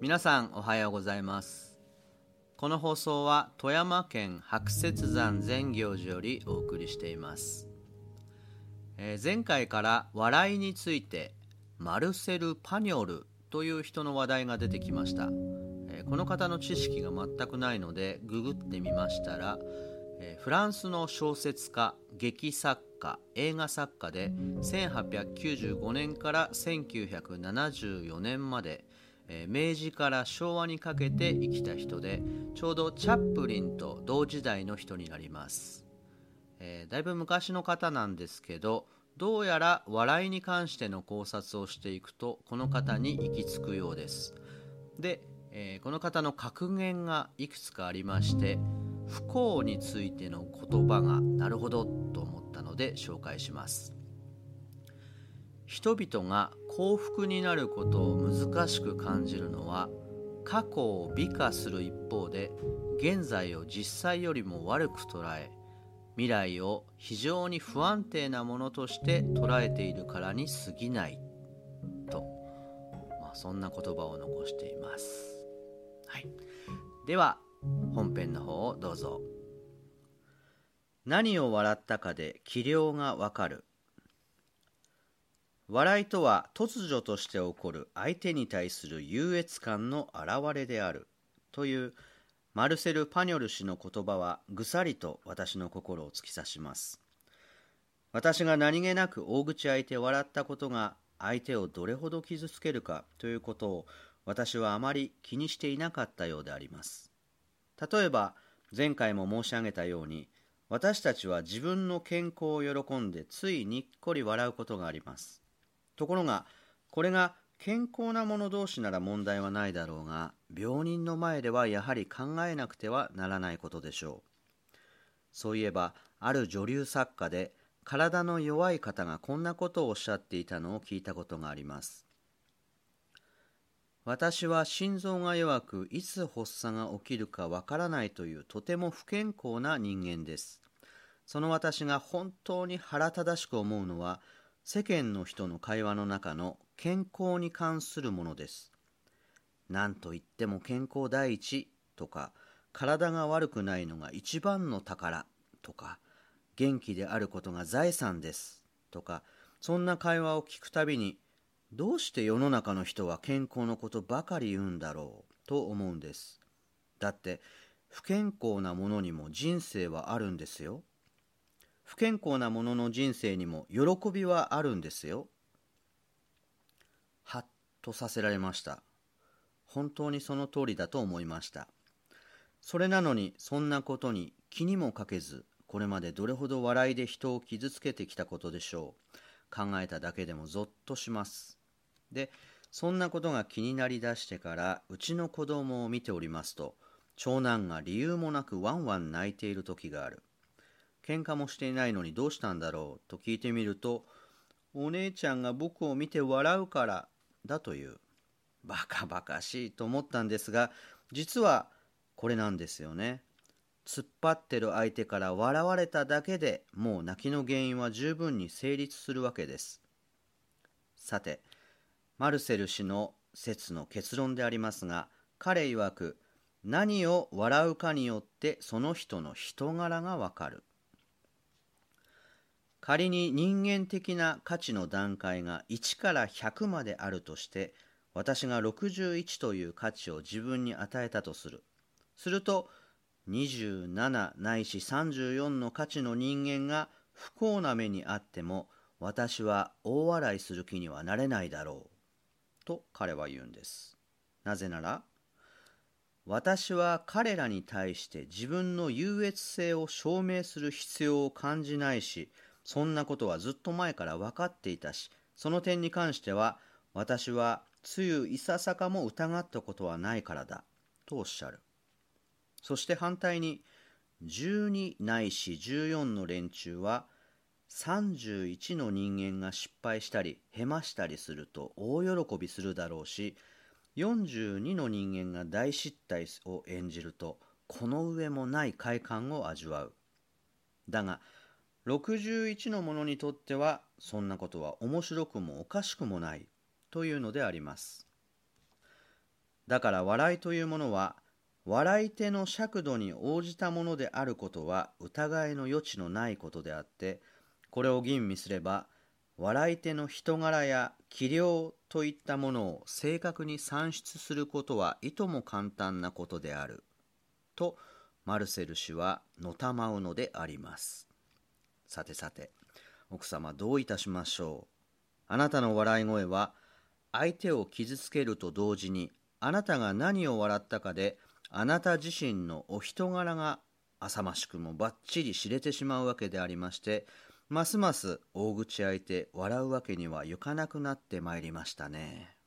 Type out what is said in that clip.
皆さんおはようございます。この放送は富山県白雪山善行寺よりお送りしています、えー、前回から笑いについてマルセル・パニョルという人の話題が出てきました、えー、この方の知識が全くないのでググってみましたら、えー、フランスの小説家劇作家映画作家で1895年から1974年まで明治から昭和にかけて生きた人でちょうどチャップリンと同時代の人になります、えー、だいぶ昔の方なんですけどどうやら笑いに関しての考察をしていくとこの方に行き着くようです。で、えー、この方の格言がいくつかありまして不幸についての言葉がなるほどと思ったので紹介します。人々が幸福になることを難しく感じるのは過去を美化する一方で現在を実際よりも悪く捉え未来を非常に不安定なものとして捉えているからに過ぎない。と、まあ、そんな言葉を残しています、はい、では本編の方をどうぞ。何を笑ったかで器量がわかる。笑いとは突如として起こる相手に対する優越感の表れである。というマルセル・パニョル氏の言葉はぐさりと私の心を突き刺します。私が何気なく大口開いて笑ったことが相手をどれほど傷つけるかということを私はあまり気にしていなかったようであります。例えば前回も申し上げたように私たちは自分の健康を喜んでついにっこり笑うことがあります。ところがこれが健康な者同士なら問題はないだろうが病人の前ではやはり考えなくてはならないことでしょう。そういえばある女流作家で体の弱い方がこんなことをおっしゃっていたのを聞いたことがあります。私は心臓が弱くいつ発作が起きるかわからないというとても不健康な人間です。その私が本当に腹立たしく思うのは世間の人の会話の中の健康に関するものです。何と言っても健康第一とか体が悪くないのが一番の宝とか元気であることが財産ですとかそんな会話を聞くたびにどうして世の中の人は健康のことばかり言うんだろうと思うんです。だって不健康なものにも人生はあるんですよ。不健康な者のの人生にも喜びはあるんですよ。はっとさせられました。本当にその通りだと思いました。それなのにそんなことに気にもかけず、これまでどれほど笑いで人を傷つけてきたことでしょう。考えただけでもゾッとします。で、そんなことが気になりだしてからうちの子供を見ておりますと、長男が理由もなくワンワン泣いている時がある。喧嘩もしていないのにどうしたんだろうと聞いてみると、お姉ちゃんが僕を見て笑うからだという。バカバカしいと思ったんですが、実はこれなんですよね。突っ張ってる相手から笑われただけでもう泣きの原因は十分に成立するわけです。さて、マルセル氏の説の結論でありますが、彼曰く、何を笑うかによってその人の人柄がわかる。仮に人間的な価値の段階が1から100まであるとして私が61という価値を自分に与えたとする。すると27ないし34の価値の人間が不幸な目にあっても私は大笑いする気にはなれないだろう。と彼は言うんです。なぜなら私は彼らに対して自分の優越性を証明する必要を感じないしそんなことはずっと前から分かっていたし、その点に関しては、私は、つゆいささかも疑ったことはないからだ、とおっしゃる。そして反対に、12ないし14の連中は、31の人間が失敗したり、へましたりすると大喜びするだろうし、42の人間が大失態を演じると、この上もない快感を味わう。だが、61の者にとってはそんなことは面白くもおかしくもないというのであります。だから笑いというものは笑い手の尺度に応じたものであることは疑いの余地のないことであってこれを吟味すれば笑い手の人柄や器量といったものを正確に算出することはいとも簡単なことであるとマルセル氏はのたまうのであります。さてさて奥様どういたしましょうあなたの笑い声は相手を傷つけると同時にあなたが何を笑ったかであなた自身のお人柄が浅ましくもばっちり知れてしまうわけでありましてますます大口開いて笑うわけにはいかなくなってまいりましたね。